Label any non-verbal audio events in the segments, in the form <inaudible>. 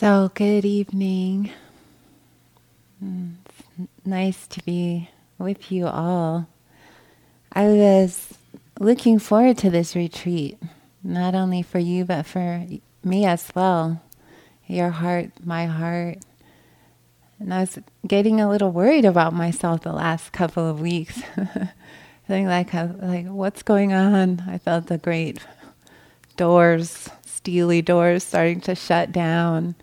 So, good evening. Mm, it's nice to be with you all. I was looking forward to this retreat, not only for you, but for me as well. Your heart, my heart. And I was getting a little worried about myself the last couple of weeks. Feeling <laughs> like, like, what's going on? I felt the great doors, steely doors starting to shut down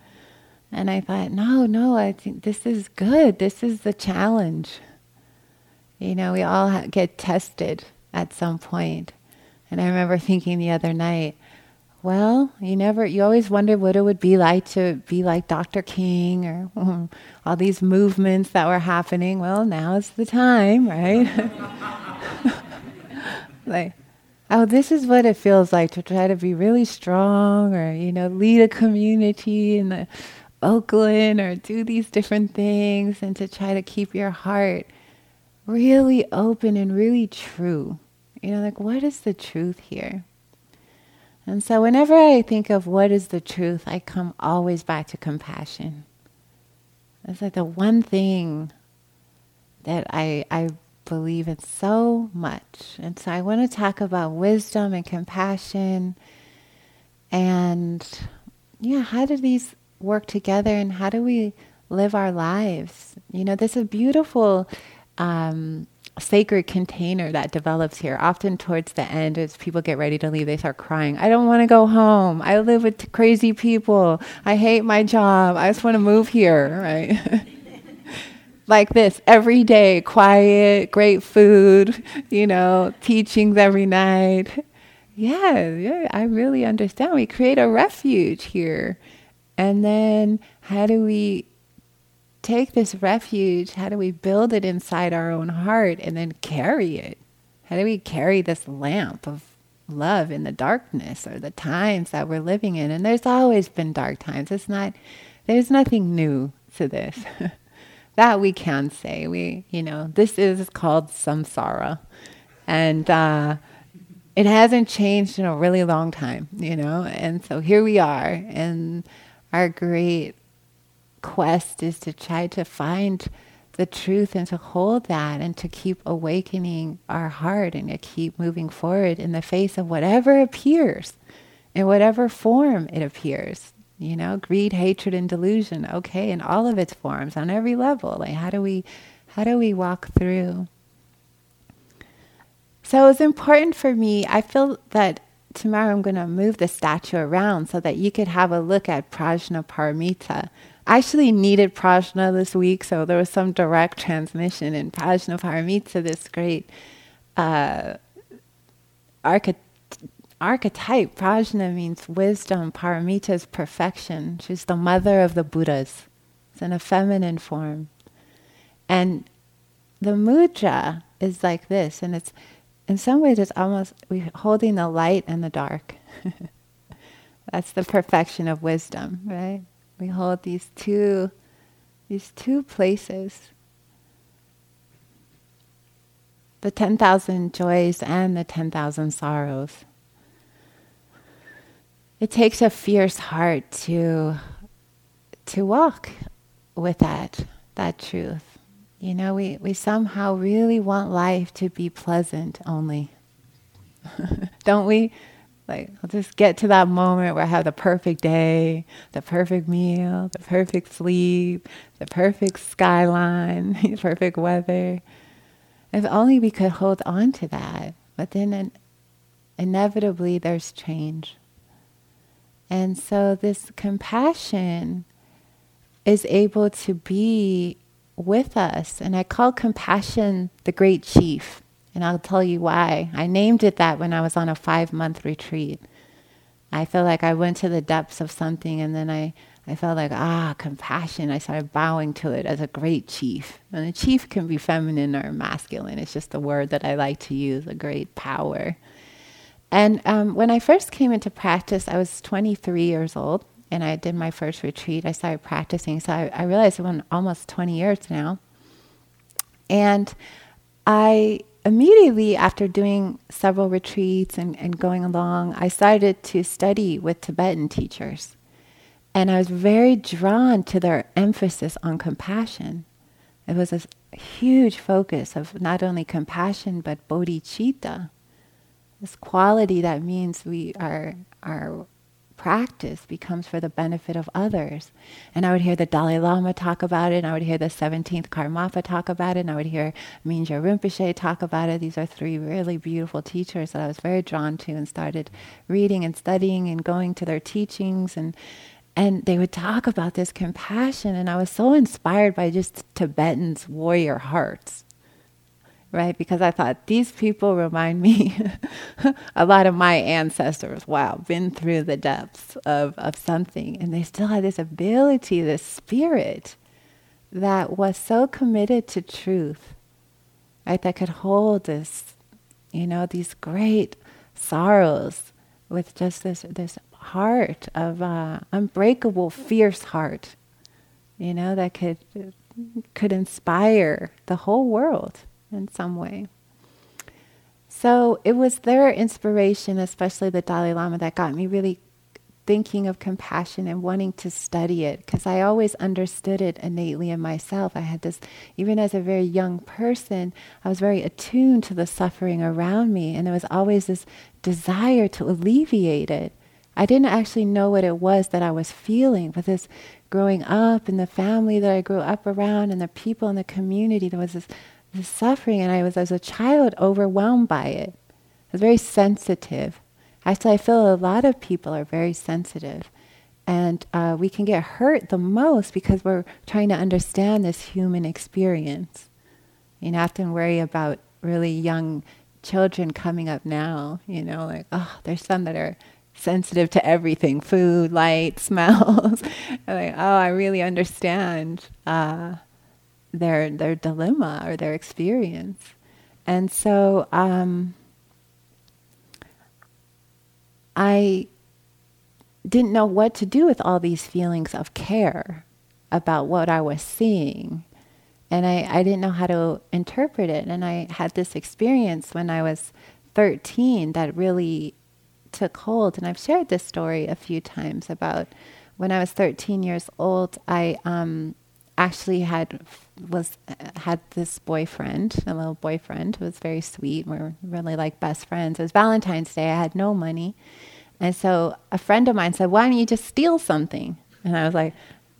and I thought, no, no, I think this is good. This is the challenge. You know, we all get tested at some point. And I remember thinking the other night, well, you never, you always wondered what it would be like to be like Dr. King or <laughs> all these movements that were happening. Well, now's the time, right? <laughs> like, oh, this is what it feels like to try to be really strong or, you know, lead a community and the Oakland or do these different things and to try to keep your heart really open and really true. You know, like what is the truth here? And so whenever I think of what is the truth, I come always back to compassion. It's like the one thing that I, I believe in so much. And so I want to talk about wisdom and compassion and yeah, how do these work together and how do we live our lives? You know, there's a beautiful um, sacred container that develops here. Often towards the end, as people get ready to leave, they start crying. I don't want to go home. I live with crazy people. I hate my job. I just want to move here, right? <laughs> like this every day, quiet, great food, you know, teachings every night. Yeah, yeah, I really understand. We create a refuge here. And then how do we take this refuge? How do we build it inside our own heart and then carry it? How do we carry this lamp of love in the darkness or the times that we're living in? And there's always been dark times. It's not, there's nothing new to this. <laughs> that we can say. We, you know, this is called samsara. And, uh, it hasn't changed in a really long time, you know, and so here we are, and our great quest is to try to find the truth and to hold that and to keep awakening our heart and to keep moving forward in the face of whatever appears, in whatever form it appears. You know, greed, hatred, and delusion. Okay, in all of its forms, on every level. Like, how do we, how do we walk through? So it was important for me. I feel that tomorrow I'm going to move the statue around so that you could have a look at Prajnaparamita. I actually needed Prajna this week, so there was some direct transmission in Prajnaparamita, this great uh, archetype. Prajna means wisdom, Paramita is perfection. She's the mother of the Buddhas. It's in a feminine form. And the mudra is like this, and it's in some ways it's almost we're holding the light and the dark. <laughs> That's the perfection of wisdom, right? We hold these two these two places. The 10,000 joys and the 10,000 sorrows. It takes a fierce heart to to walk with that that truth. You know, we, we somehow really want life to be pleasant only. <laughs> Don't we? Like, I'll just get to that moment where I have the perfect day, the perfect meal, the perfect sleep, the perfect skyline, <laughs> the perfect weather. If only we could hold on to that. But then in, inevitably there's change. And so this compassion is able to be with us. And I call compassion the great chief. And I'll tell you why. I named it that when I was on a five month retreat. I felt like I went to the depths of something and then I, I felt like, ah, compassion. I started bowing to it as a great chief. And a chief can be feminine or masculine. It's just a word that I like to use, a great power. And um, when I first came into practice, I was 23 years old and I did my first retreat. I started practicing. So I, I realized it went almost 20 years now. And I immediately, after doing several retreats and, and going along, I started to study with Tibetan teachers. And I was very drawn to their emphasis on compassion. It was a huge focus of not only compassion but bodhicitta, this quality that means we are our practice becomes for the benefit of others. And I would hear the Dalai Lama talk about it, and I would hear the 17th Karmapa talk about it, and I would hear Mingyur Rinpoche talk about it. These are three really beautiful teachers that I was very drawn to and started reading and studying and going to their teachings and and they would talk about this compassion and i was so inspired by just tibetans warrior hearts right? Because i thought these people remind me <laughs> a lot of my ancestors. Wow been through the depths of, of something. And they still had this ability this spirit that was so committed to truth right? That could hold this you know these great sorrows with just this this heart of uh, unbreakable, fierce heart, you know, that could could inspire the whole world in some way. So it was their inspiration, especially the Dalai Lama, that got me really thinking of compassion and wanting to study it because I always understood it innately in myself. I had this, even as a very young person, I was very attuned to the suffering around me, and there was always this desire to alleviate it. I didn't actually know what it was that I was feeling, but this growing up in the family that I grew up around and the people in the community, there was this, this suffering, and I was, as a child, overwhelmed by it. I was very sensitive. Actually, I feel a lot of people are very sensitive. And uh, we can get hurt the most because we're trying to understand this human experience. You know, I often worry about really young children coming up now, you know, like, oh, there's some that are sensitive to everything food, light, <laughs> smells. <laughs> like, oh, I really understand uh, their, their dilemma or their experience. And so um, I didn't know what to do with all these feelings of care about what I was seeing. And I, I didn't know how to interpret it. And I had this experience when I was 13 that really took hold. And I've shared this story a few times about when I was 13 years old. I um, actually had was had this boyfriend, a little boyfriend who was very sweet. We were really like best friends. It was Valentine's Day. I had no money, and so a friend of mine said, "Why don't you just steal something?" And I was like,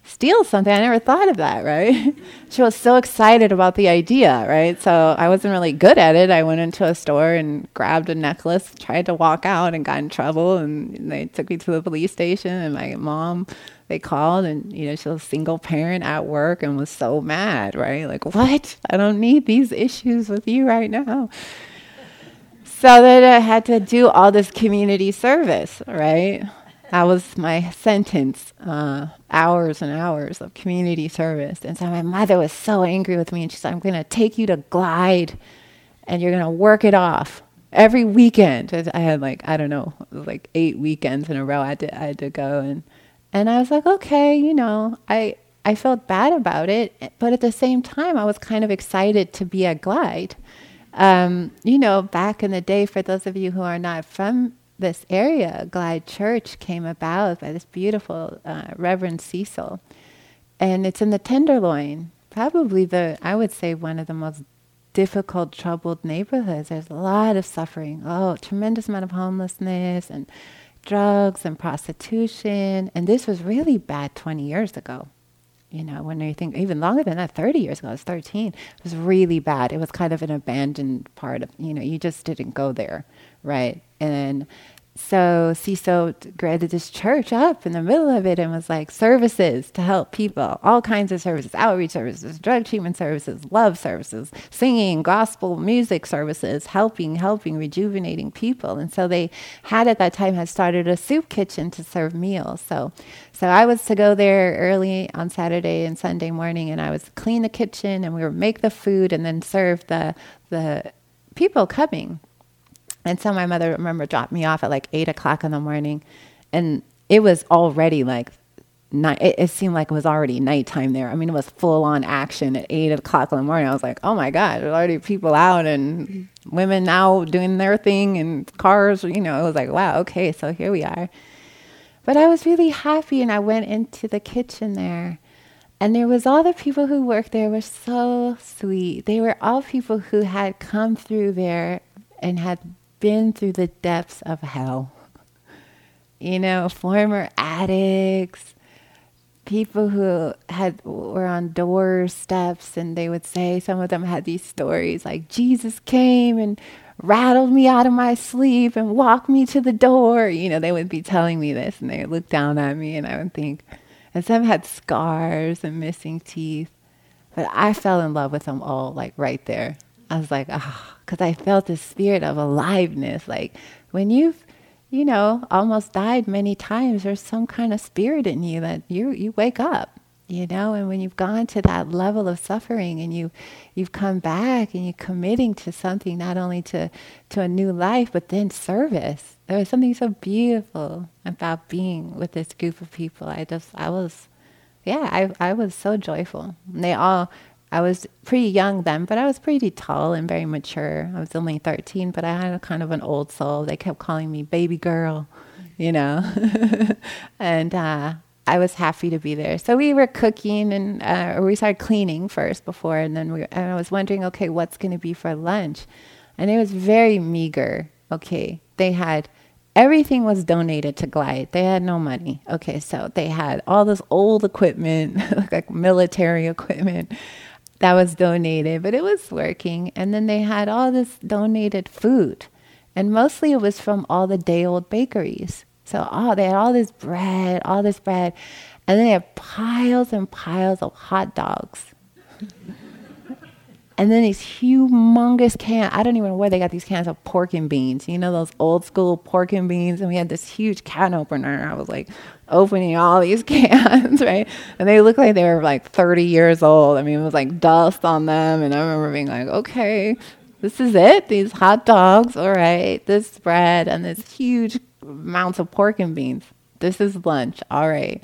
steal something. I never thought of that, right? <laughs> she was so excited about the idea, right? So I wasn't really good at it. I went into a store and grabbed a necklace, tried to walk out and got in trouble. And they took me to the police station. And my mom, they called and, you know, she was a single parent at work and was so mad, right? Like, what? I don't need these issues with you right now. So then I had to do all this community service, right? That was my sentence uh, hours and hours of community service. And so my mother was so angry with me, and she said, I'm going to take you to Glide and you're going to work it off every weekend. I had like, I don't know, like eight weekends in a row I had to, I had to go. And, and I was like, okay, you know, I, I felt bad about it, but at the same time, I was kind of excited to be at Glide. Um, you know, back in the day, for those of you who are not from this area, Glide Church, came about by this beautiful uh, Reverend Cecil. And it's in the Tenderloin, probably the, I would say, one of the most difficult, troubled neighborhoods. There's a lot of suffering. Oh, tremendous amount of homelessness and drugs and prostitution. And this was really bad 20 years ago. You know, when you think even longer than that, 30 years ago, I was 13. It was really bad. It was kind of an abandoned part of, you know, you just didn't go there, right? And so Cecil granted this church up in the middle of it and was like services to help people, all kinds of services, outreach services, drug treatment services, love services, singing, gospel music services, helping, helping, rejuvenating people. And so they had at that time had started a soup kitchen to serve meals. So so I was to go there early on Saturday and Sunday morning and I was clean the kitchen and we would make the food and then serve the the people coming. And so my mother, remember, dropped me off at like eight o'clock in the morning, and it was already like night. It, it, seemed like it was already nighttime there. I mean, it was full on action at eight o'clock in the morning. I was like, oh my god, there's already people out and women now doing their thing and cars. You know, it was like, wow, okay, so here we are. But I was really happy and I went into the kitchen there. And there was all the people who worked there were so sweet. They were all people who had come through there and had been through the depths of hell. You know, former addicts, people who had were on doorsteps and they would say some of them had these stories like Jesus came and rattled me out of my sleep and walked me to the door. You know, they would be telling me this and they would look down at me and I would think, and some had scars and missing teeth. But I fell in love with them all, like right there. I was like, ah, oh, because I felt the spirit of aliveness. Like when you've, you know, almost died many times, there's some kind of spirit in you that you you wake up you know? And when you've gone to that level of suffering and you you've come back and you're committing to something not only to to a new life but then service. There was something so beautiful about being with this group of people. I just i was yeah i i was so joyful. And they all I was pretty young then, but I was pretty tall and very mature. I was only 13, but I had a kind of an old soul. They kept calling me baby girl, you know. <laughs> and uh, I was happy to be there. So we were cooking and uh, we started cleaning first before, and then we, and I was wondering, okay, what's going to be for lunch? And it was very meager. Okay, they had everything was donated to Glide. They had no money. Okay, so they had all this old equipment, <laughs> like military equipment, that was donated, but it was working. And then they had all this donated food, and mostly it was from all the day old bakeries. So oh, they had all this bread, all this bread, and then they had piles and piles of hot dogs. <laughs> and then these humongous cans. I don't even know where they got these cans of pork and beans. You know those old school pork and beans. And we had this huge can opener. I was like opening all these <laughs> cans, right? And they looked like they were like 30 years old. I mean, it was like dust on them. And I remember being like, okay, this is it. These hot dogs, all right. This bread and this huge amounts of pork and beans. This is lunch. All right.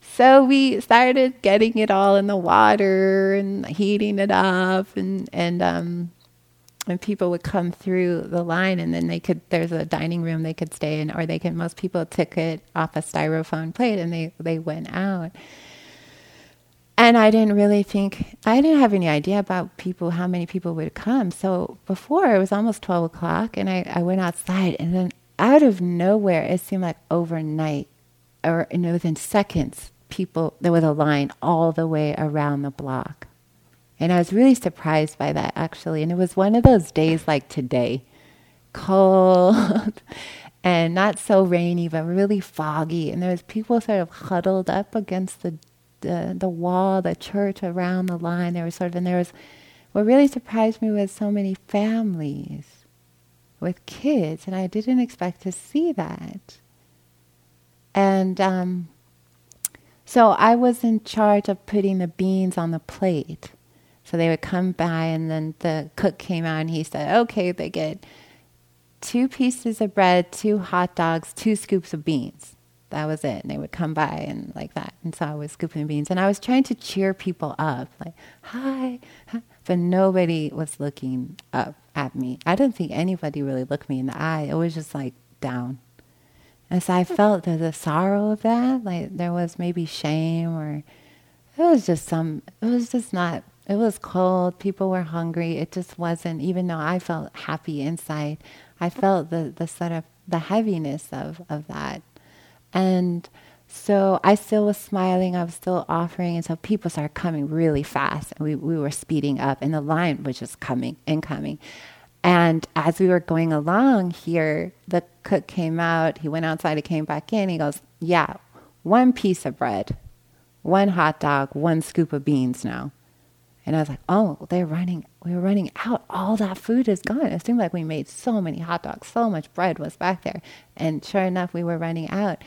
So we started getting it all in the water and heating it up and and um and people would come through the line and then they could there's a dining room they could stay in or they can most people took it off a styrofoam plate and they they went out. And I didn't really think I didn't have any idea about people how many people would come. So before it was almost 12 o'clock and I, I went outside and then out of nowhere, it seemed like overnight, or you know, within seconds, people there was a line all the way around the block, and I was really surprised by that actually. And it was one of those days like today, cold <laughs> and not so rainy, but really foggy, and there was people sort of huddled up against the the, the wall, the church around the line. There was sort of, and there was. What really surprised me was so many families with kids, and I didn't expect to see that. And um, so I was in charge of putting the beans on the plate. So they would come by, and then the cook came out and he said, Okay, they get two pieces of bread, two hot dogs, two scoops of beans. That was it. And they would come by and like that. And so I was scooping beans. And I was trying to cheer people up, like, Hi. hi. <laughs> But nobody was looking up at me. I didn't think anybody really looked me in the eye. It was just like down. And so I hmm. felt the, the sorrow of that. Like there was maybe shame or it was just some, it was just not, it was cold. People were hungry. It just wasn't, even though I felt happy inside, I felt the, the sort of the heaviness of, of that. And so I still was smiling. I was still offering. And so people started coming really fast. And we, we were speeding up. And the line was just coming and coming. And as we were going along here, the cook came out. He went outside. He came back in. He goes, Yeah, one piece of bread, one hot dog, one scoop of beans now. And I was like, oh, they're running, we were running out. All that food is gone. It seemed like we made so many hot dogs, so much bread was back there. And sure enough, we were running out.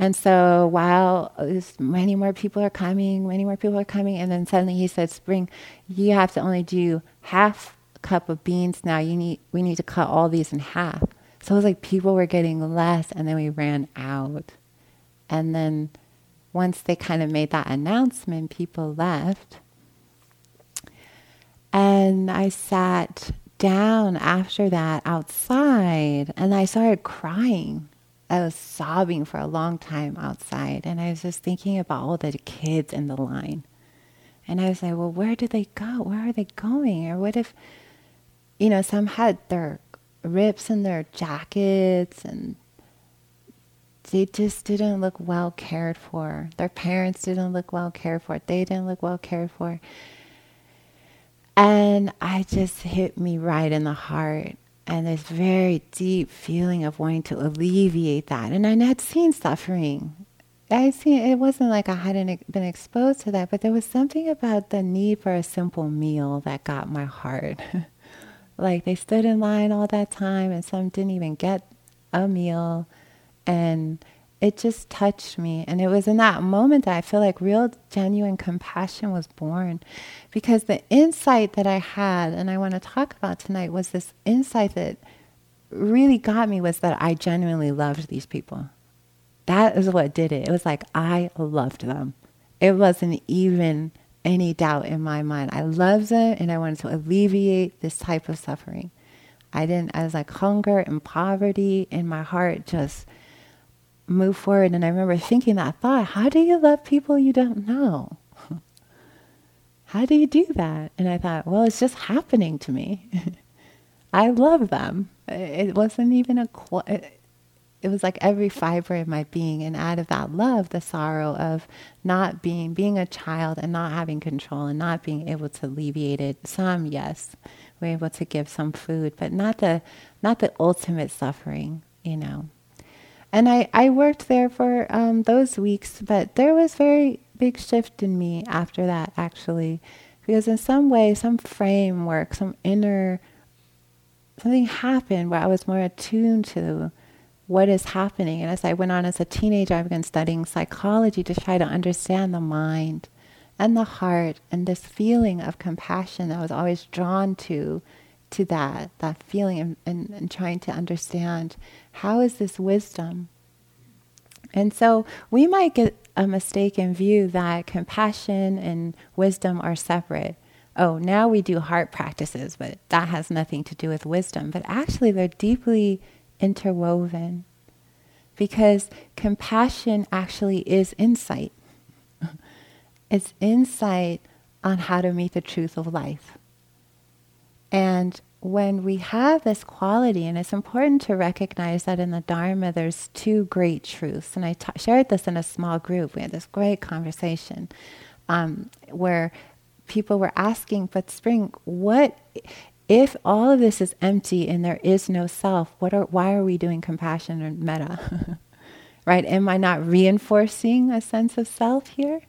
And so while many more people are coming, many more people are coming, and then suddenly he said, Spring, you have to only do half a cup of beans now. You need, we need to cut all these in half. So it was like people were getting less, and then we ran out. And then once they kind of made that announcement, people left. And I sat down after that outside and I started crying. I was sobbing for a long time outside, and I was just thinking about all the kids in the line. And I was like, well, where do they go? Where are they going? Or what if, you know, some had their rips in their jackets and they just didn't look well cared for. Their parents didn't look well cared for. They didn't look well cared for. And I just hit me right in the heart. And this very deep feeling of wanting to alleviate that. And I had seen suffering. I seen it wasn't like I hadn't been exposed to that, but there was something about the need for a simple meal that got my heart. <laughs> like they stood in line all that time and some didn't even get a meal and it just touched me. And it was in that moment that I feel like real, genuine compassion was born. Because the insight that I had, and I want to talk about tonight, was this insight that really got me was that I genuinely loved these people. That is what did it. It was like I loved them. It wasn't even any doubt in my mind. I loved them and I wanted to alleviate this type of suffering. I didn't, I was like hunger and poverty in my heart just move forward. And I remember thinking that thought, how do you love people you don't know? <laughs> how do you do that? And I thought, well, it's just happening to me. <laughs> I love them. It wasn't even a, it was like every fiber of my being. And out of that love, the sorrow of not being, being a child and not having control and not being able to alleviate it. Some, yes, we're able to give some food, but not the, not the ultimate suffering, you know and I, I worked there for um, those weeks, but there was very big shift in me after that, actually, because in some way, some framework, some inner, something happened where I was more attuned to what is happening. And as I went on as a teenager, I began studying psychology to try to understand the mind and the heart and this feeling of compassion that I was always drawn to to that, that feeling and, and, and trying to understand how is this wisdom? And so we might get a mistaken view that compassion and wisdom are separate. Oh, now we do heart practices, but that has nothing to do with wisdom. But actually, they're deeply interwoven because compassion actually is insight. <laughs> it's insight on how to meet the truth of life. And when we have this quality, and it's important to recognize that in the Dharma there's two great truths. And I shared this in a small group. We had this great conversation um, where people were asking, but Spring, what if all of this is empty and there is no self? What are, why are we doing compassion and metta? <laughs> right? Am I not reinforcing a sense of self here?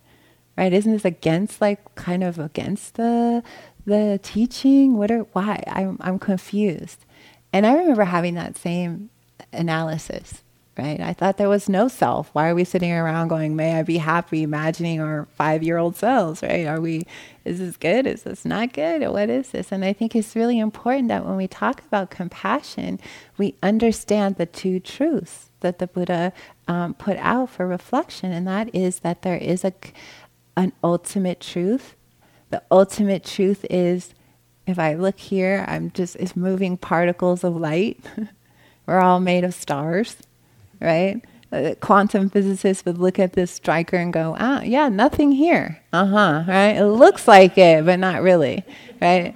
Right? Isn't this against, like, kind of against the the teaching? What are why? I'm I'm confused. And I remember having that same analysis, right? I thought there was no self. Why are we sitting around going, may I be happy, imagining our five year old selves, right? Are we, is this good? Is this not good? What is this? And I think it's really important that when we talk about compassion, we understand the two truths that the Buddha um, put out for reflection. And that is that there is a, an ultimate truth the ultimate truth is if I look here, I'm just, it's moving particles of light. <laughs> We're all made of stars, right? Uh, quantum physicists would look at this striker and go, ah, yeah, nothing here. Uh huh, right? It looks like it, but not really, right?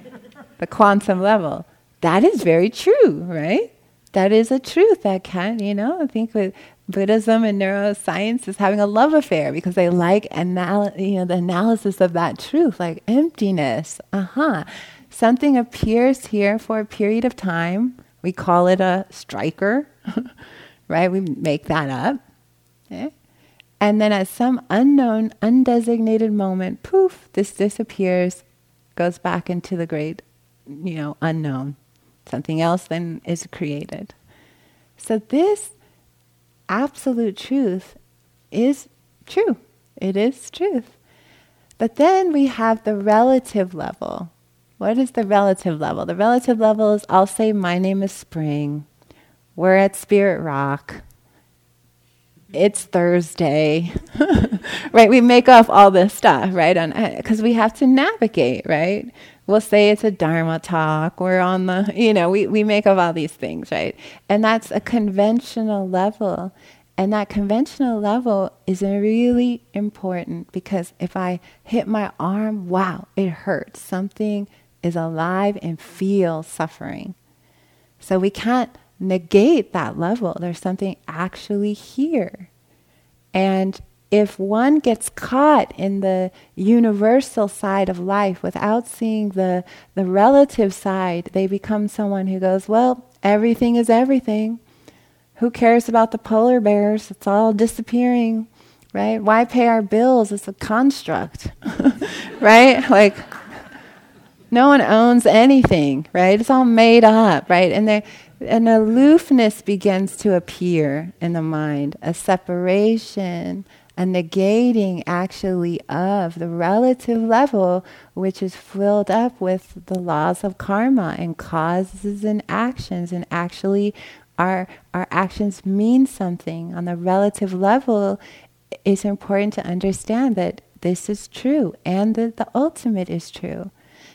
the quantum level. That is very true, right? That is a truth that can, you know, I think with Buddhism and neuroscience is having a love affair because they like anal- you know, the analysis of that truth, like emptiness. Uh huh. Something appears here for a period of time. We call it a striker, <laughs> right? We make that up. Okay? And then at some unknown, undesignated moment, poof, this disappears, goes back into the great, you know, unknown. Something else then is created. So this absolute truth is true. It is truth. But then we have the relative level. What is the relative level? The relative level is I'll say, My name is Spring. We're at Spirit Rock. It's Thursday. <laughs> right? We make up all this stuff, right? On because uh, we have to navigate, right? We'll say it's a Dharma talk. We're on the, you know, we, we make up all these things, right? And that's a conventional level. And that conventional level is really important because if I hit my arm, wow, it hurts. Something is alive and feels suffering. So we can't negate that level. There's something actually here. And if one gets caught in the universal side of life without seeing the, the relative side, they become someone who goes, Well, everything is everything. Who cares about the polar bears? It's all disappearing, right? Why pay our bills? It's a construct, <laughs> right? Like, no one owns anything, right? It's all made up, right? And there, an aloofness begins to appear in the mind, a separation, a negating actually of the relative level, which is filled up with the laws of karma and causes and actions, and actually our, our actions mean something. On the relative level, it's important to understand that this is true and that the ultimate is true.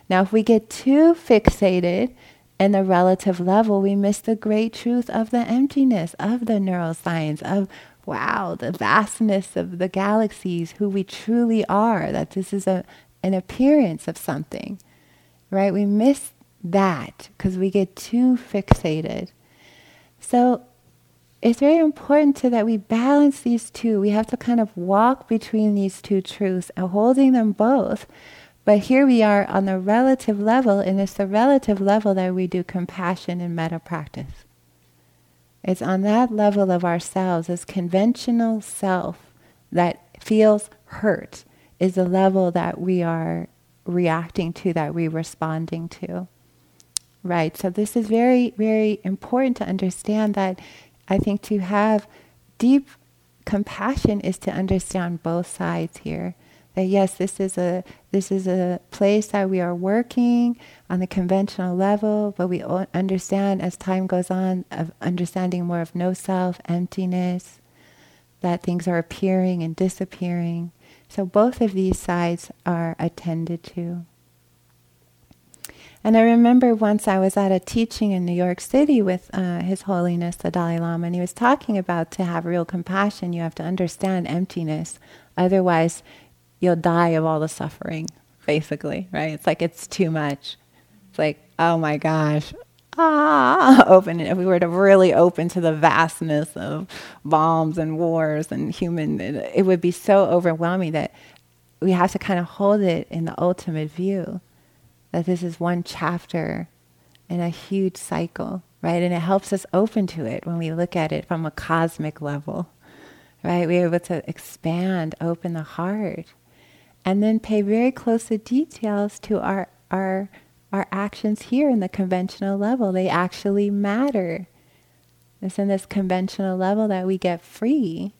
Now, if we get too fixated in the relative level, we miss the great truth of the emptiness, of the neuroscience, of wow, the vastness of the galaxies, who we truly are, that this is a, an appearance of something, right? We miss that because we get too fixated. So it's very important to that we balance these two. We have to kind of walk between these two truths and holding them both. But here we are on the relative level, and it's the relative level that we do compassion and metta practice. It's on that level of ourselves, this conventional self that feels hurt, is the level that we are reacting to, that we're responding to. Right. So this is very, very important to understand that I think to have deep compassion is to understand both sides here. That yes, this is a this is a place that we are working on the conventional level, but we understand as time goes on of understanding more of no self, emptiness, that things are appearing and disappearing. So both of these sides are attended to. And I remember once I was at a teaching in New York City with uh, His Holiness the Dalai Lama, and he was talking about to have real compassion, you have to understand emptiness. Otherwise, you'll die of all the suffering, basically, right? It's like it's too much. It's like, oh my gosh, ah, <laughs> open. If we were to really open to the vastness of bombs and wars and human, it, it would be so overwhelming that we have to kind of hold it in the ultimate view that this is one chapter in a huge cycle, right? And it helps us open to it when we look at it from a cosmic level, right? We're able to expand, open the heart, and then pay very close details to our our our actions here in the conventional level. They actually matter. It's in this conventional level that we get free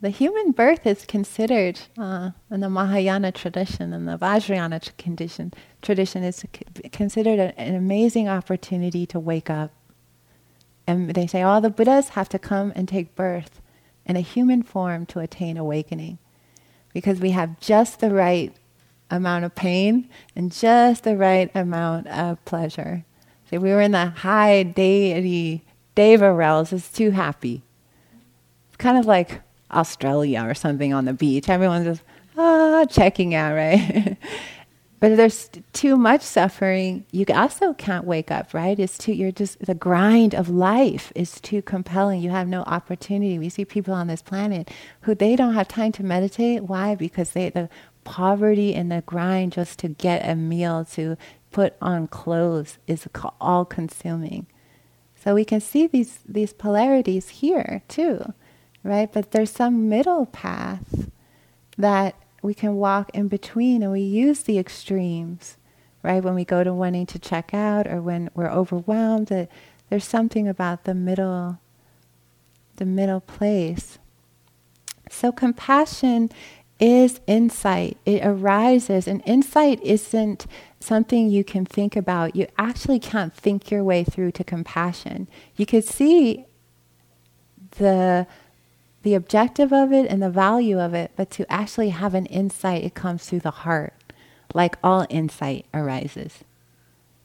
the human birth is considered uh, in the Mahayana tradition and the Vajrayana condition, tradition is considered an amazing opportunity to wake up. And they say all the Buddhas have to come and take birth in a human form to attain awakening, because we have just the right amount of pain and just the right amount of pleasure. See, we were in the high deity deva realms. It's too happy. It's kind of like Australia or something on the beach. Everyone's just ah checking out, right? <laughs> but if there's too much suffering, you also can't wake up, right? It's too you're just the grind of life is too compelling. You have no opportunity. We see people on this planet who they don't have time to meditate. Why? Because they the poverty and the grind just to get a meal to put on clothes is all consuming. So we can see these these polarities here too right? But there's some middle path that we can walk in between and we use the extremes, right? When we go to wanting to check out or when we're overwhelmed, that there's something about the middle, the middle place. So compassion is insight. It arises, and insight isn't something you can think about. You actually can't think your way through to compassion. You could see the the objective of it and the value of it, but to actually have an insight, it comes through the heart. like all insight arises.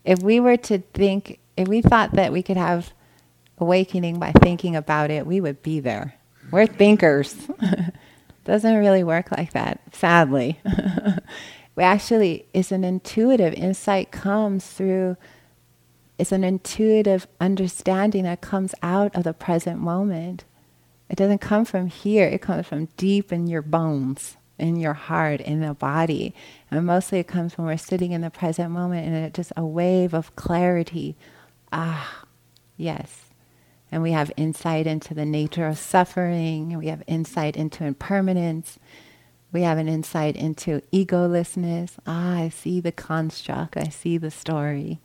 If we were to think, if we thought that we could have awakening by thinking about it, we would be there. We're thinkers. <laughs> Doesn't really work like that, sadly. <laughs> we actually, it's an intuitive insight comes through, it's an intuitive understanding that comes out of the present moment. It doesn't come from here, it comes from deep in your bones, in your heart, in the body. And mostly it comes when we're sitting in the present moment and it's just a wave of clarity. Ah, yes. And we have insight into the nature of suffering, we have insight into impermanence, we have an insight into egolessness. Ah, I see the construct, I see the story.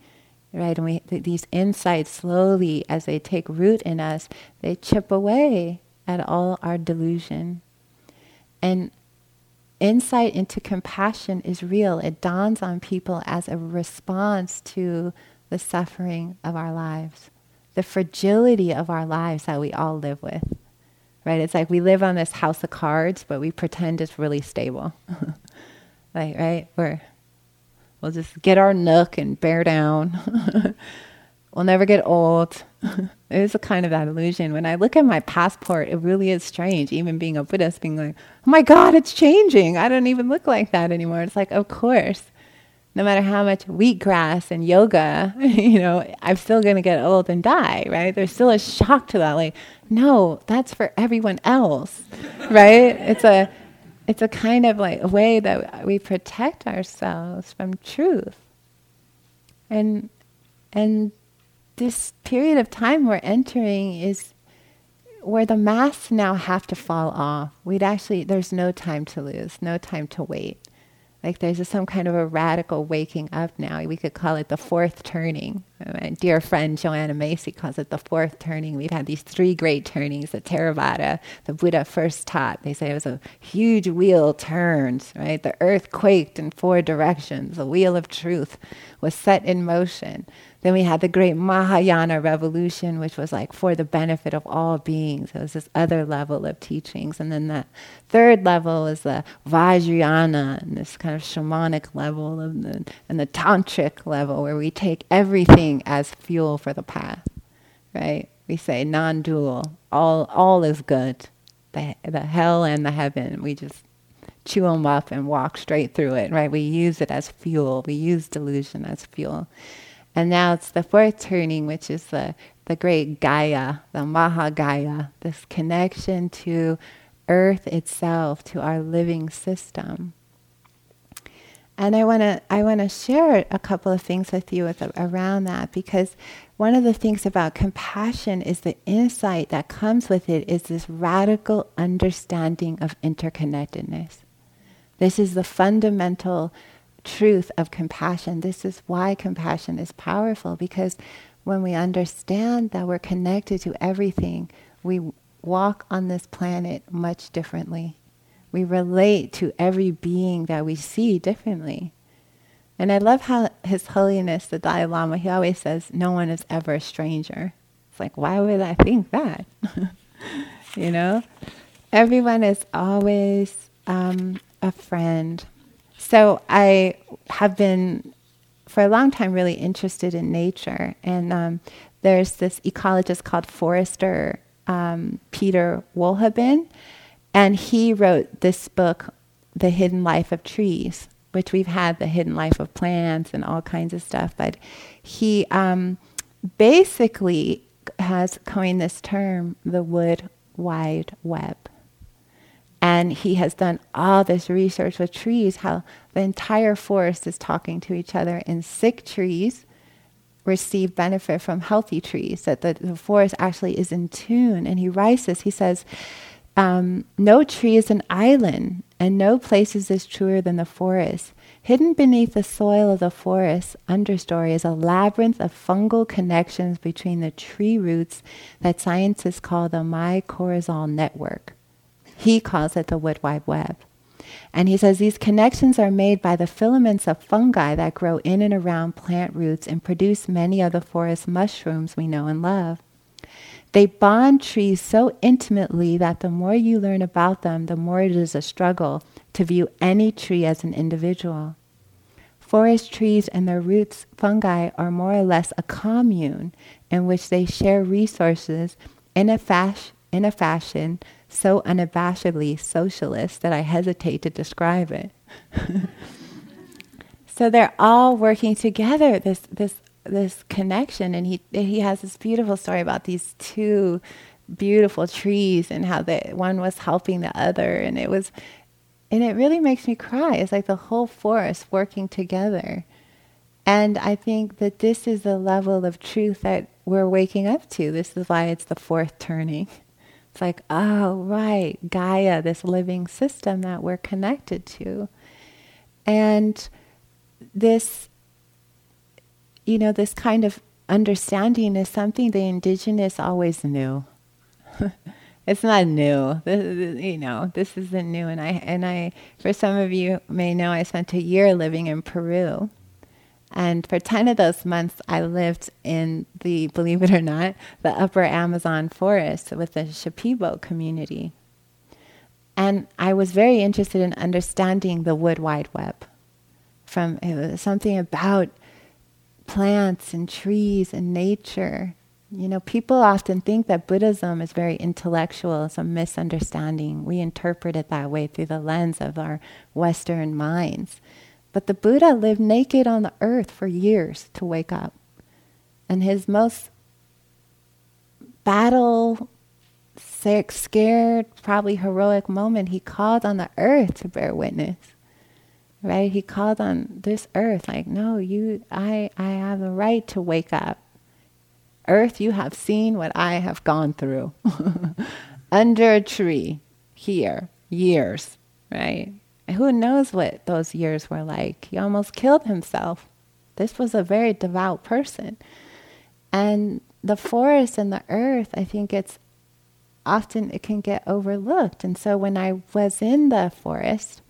Right? And we, th- these insights slowly, as they take root in us, they chip away at all our delusion. And insight into compassion is real. It dawns on people as a response to the suffering of our lives the fragility of our lives that we all live with. Right? It's like we live on this house of cards, but we pretend it's really stable. <laughs> like, right? We're, we'll just get our nook and bear down. <laughs> we'll never get old. <laughs> it is a kind of that illusion. When I look at my passport, it really is strange, even being a Buddhist, being like, oh my God, it's changing. I don't even look like that anymore. It's like, of course no matter how much wheatgrass and yoga, <laughs> you know, I'm still going to get old and die, right? There's still a shock to that. Like, no, that's for everyone else, <laughs> right? It's a, it's a kind of like a way that we protect ourselves from truth. And, and this period of time we're entering is where the masks now have to fall off. We'd actually, there's no time to lose, no time to wait. Like there's some kind of a radical waking up now. We could call it the fourth turning. My dear friend Joanna Macy calls it the fourth turning. We've had these three great turnings that Theravada, the Buddha first taught. They say it was a huge wheel turned, right? The earth quaked in four directions. The wheel of truth was set in motion. Then we had the great Mahayana revolution, which was like for the benefit of all beings. It was this other level of teachings. And then the third level is the Vajrayana, and this kind of shamanic level, of the, and the tantric level, where we take everything as fuel for the path, right? We say non-dual, all, all is good. The, the hell and the heaven, we just chew them up and walk straight through it, right? We use it as fuel. We use delusion as fuel. And now it's the fourth turning, which is the, the great Gaia, the Mahagaya, this connection to earth itself, to our living system. And I want to I want to share a couple of things with you with, around that because one of the things about compassion is the insight that comes with it is this radical understanding of interconnectedness. This is the fundamental truth of compassion. This is why compassion is powerful because when we understand that we're connected to everything, we walk on this planet much differently. We relate to every being that we see differently. And I love how His Holiness the Dalai Lama, he always says, no one is ever a stranger. It's like, why would I think that? <laughs> you know? Everyone is always um, a friend. So I have been for a long time really interested in nature, and um, there's this ecologist called Forrester um, Peter Wohlleben, and he wrote this book, The Hidden Life of Trees, which we've had the hidden life of plants and all kinds of stuff, but he um, basically has coined this term, the wood wide web. And he has done all this research with trees, how the entire forest is talking to each other, and sick trees receive benefit from healthy trees, that the, the forest actually is in tune. And he writes this, he says, um, No tree is an island, and no place is as truer than the forest. Hidden beneath the soil of the forest understory is a labyrinth of fungal connections between the tree roots that scientists call the mycorrhizal network. He calls it the wood wide web. And he says these connections are made by the filaments of fungi that grow in and around plant roots and produce many of the forest mushrooms we know and love. They bond trees so intimately that the more you learn about them, the more it is a struggle to view any tree as an individual. Forest trees and their roots, fungi, are more or less a commune in which they share resources in a, fas- in a fashion so unabashedly socialist that I hesitate to describe it. <laughs> so they're all working together, this, this, this connection. And he, he has this beautiful story about these two beautiful trees and how the one was helping the other. And it was, and it really makes me cry. It's like the whole forest working together. And I think that this is the level of truth that we're waking up to. This is why it's the fourth turning. <laughs> It's like, oh, right, Gaia, this living system that we're connected to. And this, you know, this kind of understanding is something the indigenous always knew. <laughs> it's not new. This, you know, this isn't new. And I, and I, for some of you may know, I spent a year living in Peru. And for 10 of those months, I lived in the, believe it or not, the upper Amazon forest with the Shipibo community. And I was very interested in understanding the wood wide web. From it was something about plants and trees and nature. You know, people often think that Buddhism is very intellectual. It's a misunderstanding. We interpret it that way through the lens of our Western minds. But the Buddha lived naked on the earth for years to wake up. And his most battle scared, probably heroic moment, he called on the earth to bear witness. Right? He called on this earth, like, no, you I I have the right to wake up. Earth, you have seen what I have gone through. <laughs> Under a tree, here, years, right? Who knows what those years were like? He almost killed himself. This was a very devout person. And the forest and the earth, I think it's often it can get overlooked. And so when I was in the forest,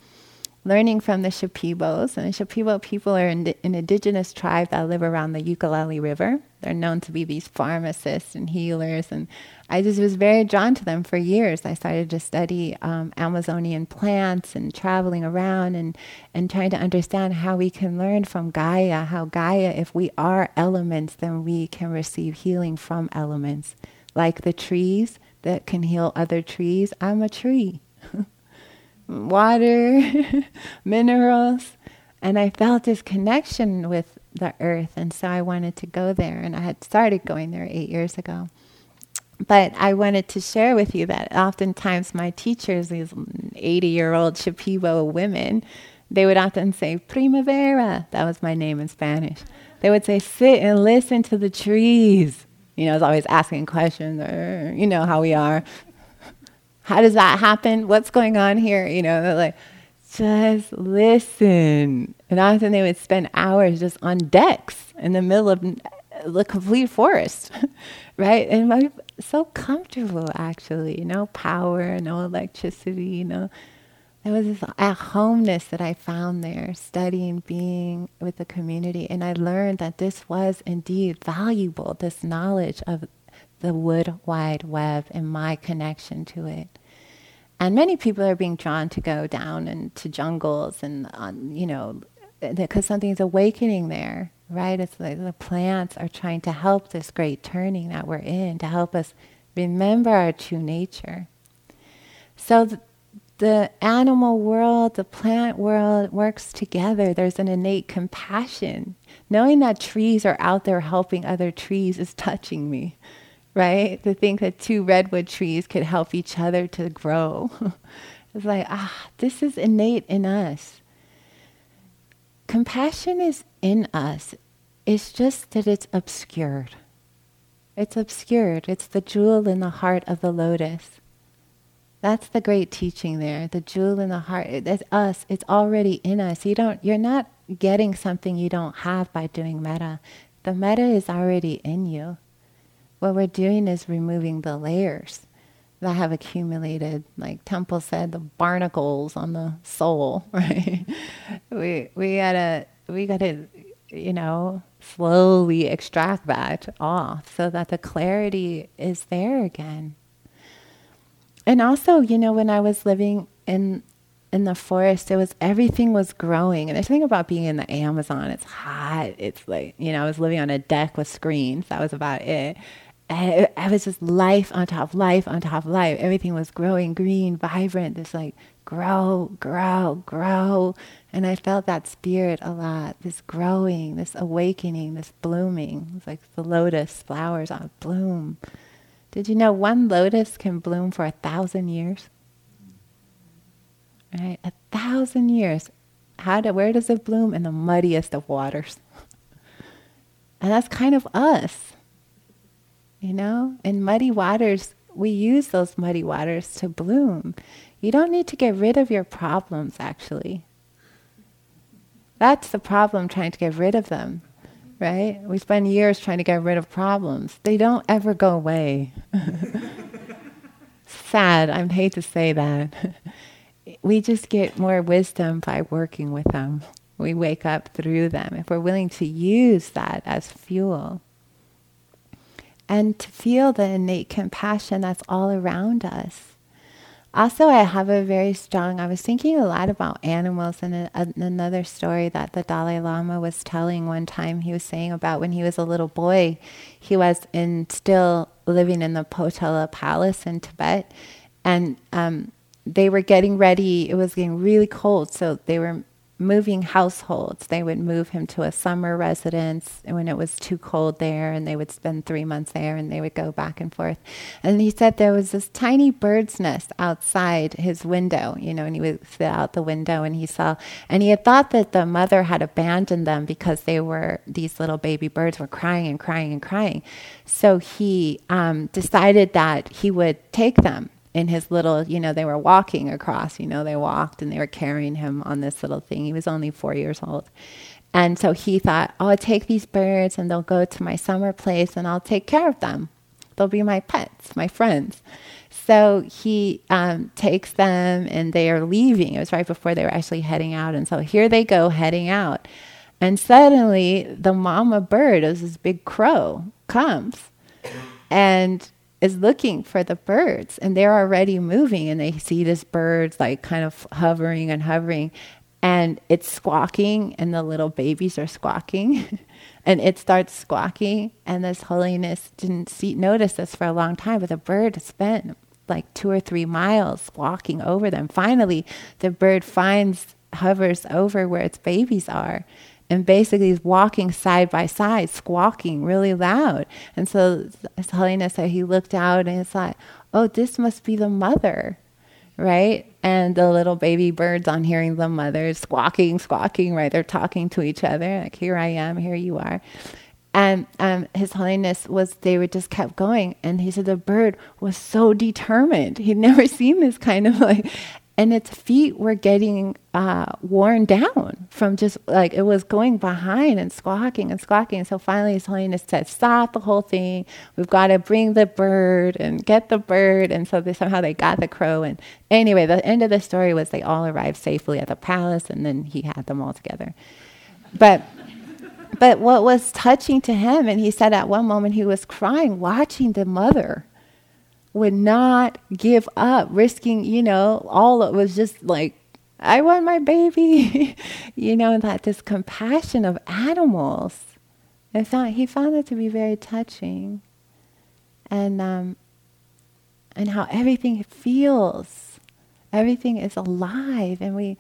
learning from the Shipibos, and the Shipibo people are an, indigenous tribe that live around the Ucayali River. They're known to be these pharmacists and healers, and I just was very drawn to them for years. I started to study um, Amazonian plants and traveling around and, and trying to understand how we can learn from Gaia, how Gaia, if we are elements, then we can receive healing from elements. Like the trees that can heal other trees, I'm a tree. <laughs> Water, <laughs> minerals. And I felt this connection with the earth. And so I wanted to go there. And I had started going there eight years ago. But I wanted to share with you that oftentimes my teachers, these 80 year old Shipibo women, they would often say, Primavera. That was my name in Spanish. They would say, sit and listen to the trees. You know, I was always asking questions, or, you know how we are. How does that happen? What's going on here? You know, they're like, just listen. And often they would spend hours just on decks in the middle of the complete forest, <laughs> right? And so comfortable, actually. No power, no electricity, you know. There was this at homeness that I found there, studying, being with the community. And I learned that this was indeed valuable, this knowledge of the wood wide web and my connection to it. And many people are being drawn to go down into jungles and, um, you know, because something's awakening there, right? It's like the plants are trying to help this great turning that we're in, to help us remember our true nature. So th- the animal world, the plant world works together. There's an innate compassion. Knowing that trees are out there helping other trees is touching me right? To think that two redwood trees could help each other to grow. <laughs> it's like, ah, this is innate in us. Compassion is in us. It's just that it's obscured. It's obscured. It's the jewel in the heart of the lotus. That's the great teaching there. The jewel in the heart. It's us. It's already in us. You don't. You're not getting something you don't have by doing metta. The metta is already in you what we're doing is removing the layers that have accumulated, like Temple said, the barnacles on the soul, <laughs> right? we we gotta we gotta, you know, slowly extract that off so that the clarity is there again. And also, you know, when I was living in in the forest, it was everything was growing. And the thing about being in the Amazon, it's hot. It's like, you know, I was living on a deck with screens. That was about it. And it, it was just life on top of life on top of life. Everything was growing green, vibrant. This like grow, grow, grow. And I felt that spirit a lot. This growing, this awakening, this blooming. It's like the lotus flowers on bloom. Did you know one lotus can bloom for a thousand years? Right? A thousand years. How do, where does it bloom? In the muddiest of waters. <laughs> and that's kind of us. You know? In muddy waters, we use those muddy waters to bloom. You don't need to get rid of your problems, actually. That's the problem, trying to get rid of them, right? We spend years trying to get rid of problems. They don't ever go away. <laughs> Sad, I hate to say that. <laughs> we just get more wisdom by working with them. We wake up through them if we're willing to use that as fuel. And to feel the innate compassion that's all around us. Also, I have a very strong, I was thinking a lot about animals and another story that the Dalai Lama was telling one time. He was saying about when he was a little boy, he was in still living in the Potala Palace in Tibet. And um, they were getting ready. It was getting really cold, so they were moving households. They would move him to a summer residence when it was too cold there, and they would spend three months there, and they would go back and forth. And he said there was this tiny bird's nest outside his window, you know, and he would sit out the window, and he saw, and he had thought that the mother had abandoned them because they were these little baby birds were crying and crying and crying. So he um, decided that he would take them in his little, you know, they were walking across, you know, they walked and they were carrying him on this little thing. He was only four years old. And so he thought, oh, I'll take these birds and they'll go to my summer place and I'll take care of them. They'll be my pets, my friends. So he um, takes them and they are leaving. It was right before they were actually heading out. And so here they go heading out. And suddenly the mama bird, is this big crow, comes. And is looking for the birds and they're already moving and they see this bird like kind of hovering and hovering and it's squawking and the little babies are squawking <laughs> and it starts squawking and this holiness didn't see notice this for a long time but the bird spent like two or three miles walking over them. Finally the bird finds hovers over where its babies are and basically he's walking side by side, squawking really loud. And so His Holiness said he looked out and it's like, oh, this must be the mother, right? And the little baby birds on hearing the mother squawking, squawking, right? They're talking to each other, like, here I am, here you are. And um, His Holiness was, they would just kept going. And he said the bird was so determined. He'd never <laughs> seen this kind of like, and its feet were getting uh, worn down from just like it was going behind and squawking and squawking. And So finally, His Holiness said, "Stop the whole thing. We've got to bring the bird and get the bird." And so they, somehow they got the crow. And anyway, the end of the story was they all arrived safely at the palace, and then he had them all together. But but what was touching to him, and he said at one moment he was crying watching the mother would not give up, risking, you know, all it was just like, I want my baby, <laughs> you know, that this compassion of animals. I found, he found it to be very touching. And, um, and how everything feels. Everything is alive. And we,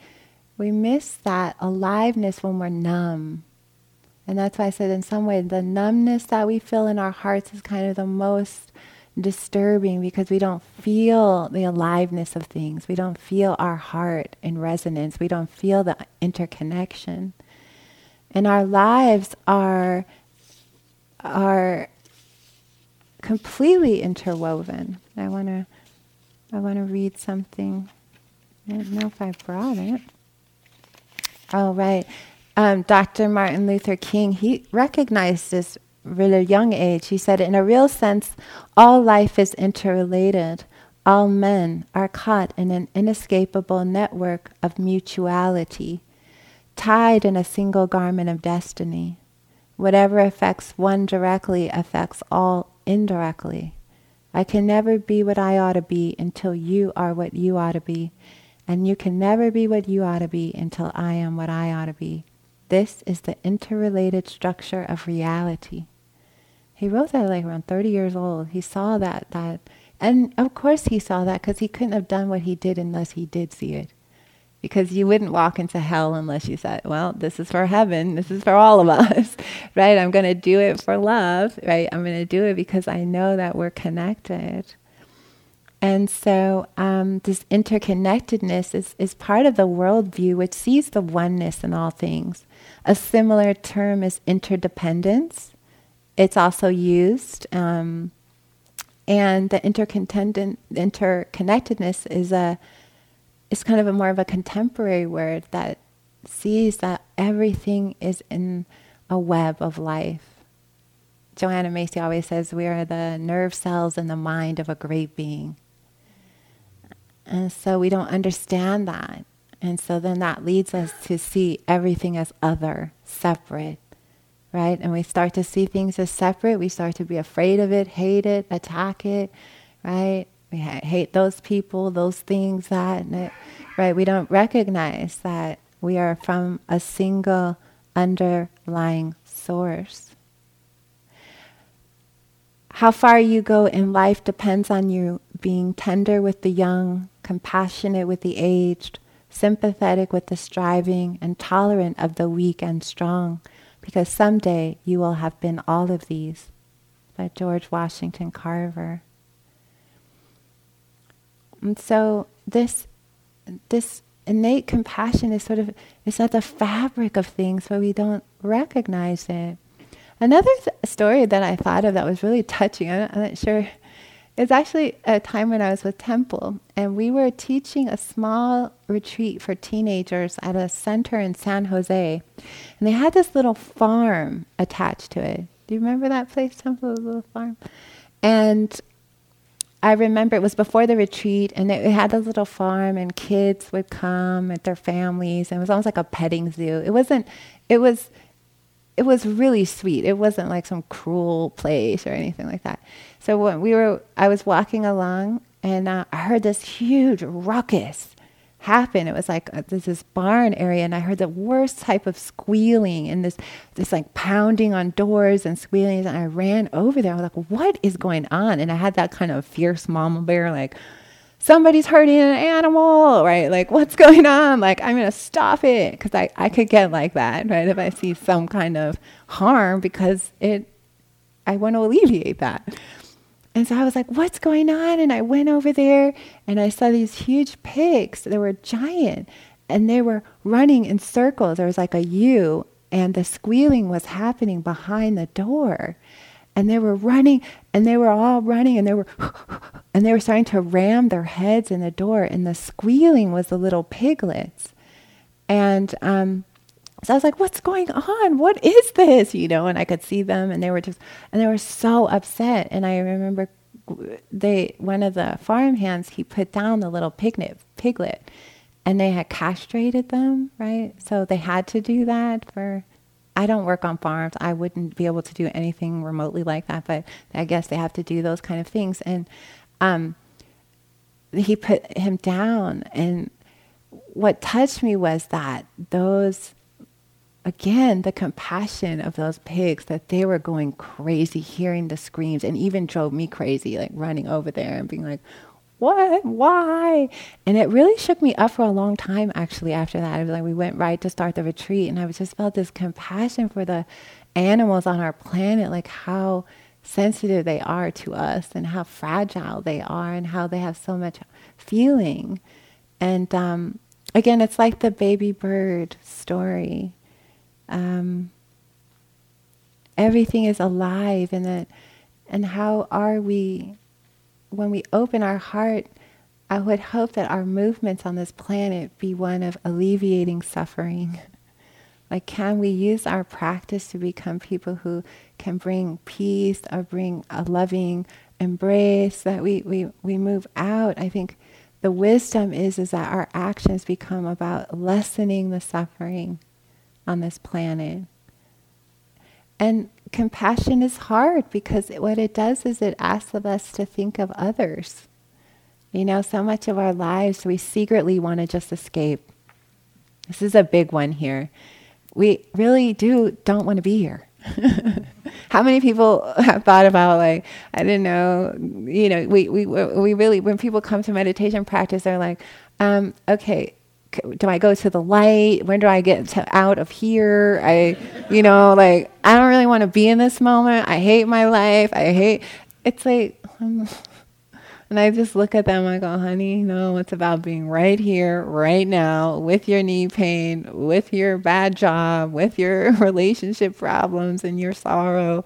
we miss that aliveness when we're numb. And that's why I said, in some way, the numbness that we feel in our hearts is kind of the most disturbing because we don't feel the aliveness of things. We don't feel our heart in resonance. We don't feel the interconnection. And our lives are are completely interwoven. I want to I want to read something. I don't know if I brought it. Oh, right. Um, Dr. Martin Luther King, he recognized this really young age, he said, in a real sense, all life is interrelated. All men are caught in an inescapable network of mutuality, tied in a single garment of destiny. Whatever affects one directly affects all indirectly. I can never be what I ought to be until you are what you ought to be. And you can never be what you ought to be until I am what I ought to be. This is the interrelated structure of reality. He wrote that like around 30 years old. He saw that, that, and of course he saw that because he couldn't have done what he did unless he did see it. Because you wouldn't walk into hell unless you said, well, this is for heaven. This is for all of us, <laughs> right? I'm going to do it for love, right? I'm going to do it because I know that we're connected. And so um, this interconnectedness is, is part of the worldview which sees the oneness in all things. A similar term is interdependence. It's also used. Um, and the interconnectedness is a is kind of a more of a contemporary word that sees that everything is in a web of life. Joanna Macy always says we are the nerve cells in the mind of a great being. And so we don't understand that. And so then that leads us to see everything as other, separate, right? And we start to see things as separate. We start to be afraid of it, hate it, attack it, right? We ha- hate those people, those things, that, it, right? We don't recognize that we are from a single underlying source. How far you go in life depends on you being tender with the young, compassionate with the aged, sympathetic with the striving, and tolerant of the weak and strong, because someday you will have been all of these. By George Washington Carver. And so this this innate compassion is sort of it's at the fabric of things, but we don't recognize it. Another th- story that I thought of that was really touching, I'm not, I'm not sure, it's actually a time when I was with Temple, and we were teaching a small retreat for teenagers at a center in San Jose. And they had this little farm attached to it. Do you remember that place, Temple, the little farm? And I remember it was before the retreat, and it, had this little farm, and kids would come with their families, and it was almost like a petting zoo. It wasn't, it was, it was really sweet. It wasn't like some cruel place or anything like that. So when we were, I was walking along and uh, I heard this huge ruckus happen. It was like uh, this, this barn area, and I heard the worst type of squealing and this, this like pounding on doors and squealing. And I ran over there. I was like, "What is going on?" And I had that kind of fierce mama bear, like, somebody's hurting an animal, right? Like, what's going on? Like, I'm going to stop it because I, I could get like that, right? If I see some kind of harm because it, I want to alleviate that. And so I was like, what's going on? And I went over there and I saw these huge pigs. They were giant and they were running in circles. There was like a U and the squealing was happening behind the door and they were running and they were all running and they were <gasps> and they were starting to ram their heads in the door and the squealing was the little piglets and um, so I was like, what's going on? What is this? You know, and I could see them and they were just, and they were so upset. And I remember they, one of the farm hands, he put down the little piglet, piglet and they had castrated them, right? So they had to do that for I don't work on farms. I wouldn't be able to do anything remotely like that, but I guess they have to do those kind of things. And um, he put him down. And what touched me was that those, again, the compassion of those pigs, that they were going crazy hearing the screams and even drove me crazy, like running over there and being like, what? Why? And it really shook me up for a long time actually after that. It was like we went right to start the retreat and I just felt this compassion for the animals on our planet, like how sensitive they are to us and how fragile they are and how they have so much feeling. And um, again, it's like the baby bird story. Um, everything is alive and that and how are we when we open our heart, I would hope that our movements on this planet be one of alleviating suffering. <laughs> Like, can we use our practice to become people who can bring peace or bring a loving embrace that we, we, we move out? I think the wisdom is, is that our actions become about lessening the suffering on this planet. And compassion is hard because what it does is it asks of us to think of others. You know, so much of our lives we secretly want to just escape. This is a big one here. We really do don't want to be here. <laughs> How many people have thought about like I don't know, you know, we we we really when people come to meditation practice, they're like, um, okay, do I go to the light? When do I get to, out of here? I, you know, like I don't really want to be in this moment. I hate my life. I hate. It's like, um, <laughs> and I just look at them. I go, honey, no, it's about being right here, right now, with your knee pain, with your bad job, with your <laughs> relationship problems and your sorrow.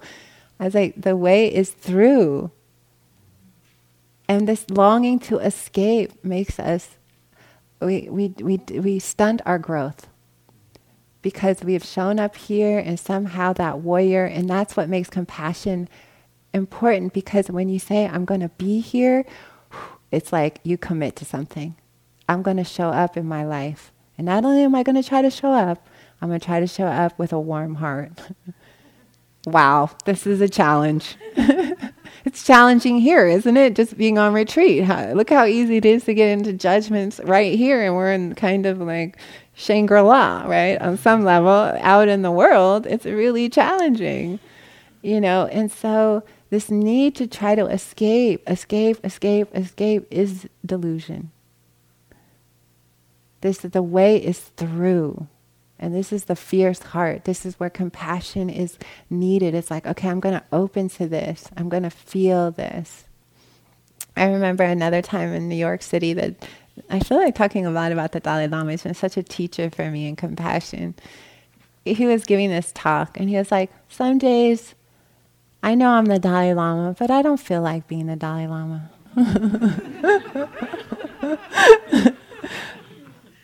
I was like, the way is through. And this longing to escape makes us we, we, we, we stunt our growth because we've shown up here and somehow that warrior, and that's what makes compassion important because when you say, I'm going to be here, it's like you commit to something. I'm going to show up in my life. And not only am I going to try to show up, I'm going to try to show up with a warm heart. <laughs> wow, this is a challenge. <laughs> it's challenging here, isn't it? Just being on retreat. How, look how easy it is to get into judgments right here, and we're in kind of like Shangri La, right? On some level, out in the world, it's really challenging, you know. And so, this need to try to escape, escape, escape, escape is delusion. This the way is through. And this is the fierce heart. This is where compassion is needed. It's like, okay, I'm going to open to this. I'm going to feel this. I remember another time in New York City that I feel like talking a lot about the Dalai Lama. He's been such a teacher for me in compassion. He was giving this talk, and he was like, Some days I know I'm the Dalai Lama, but I don't feel like being the Dalai Lama. <laughs> <laughs>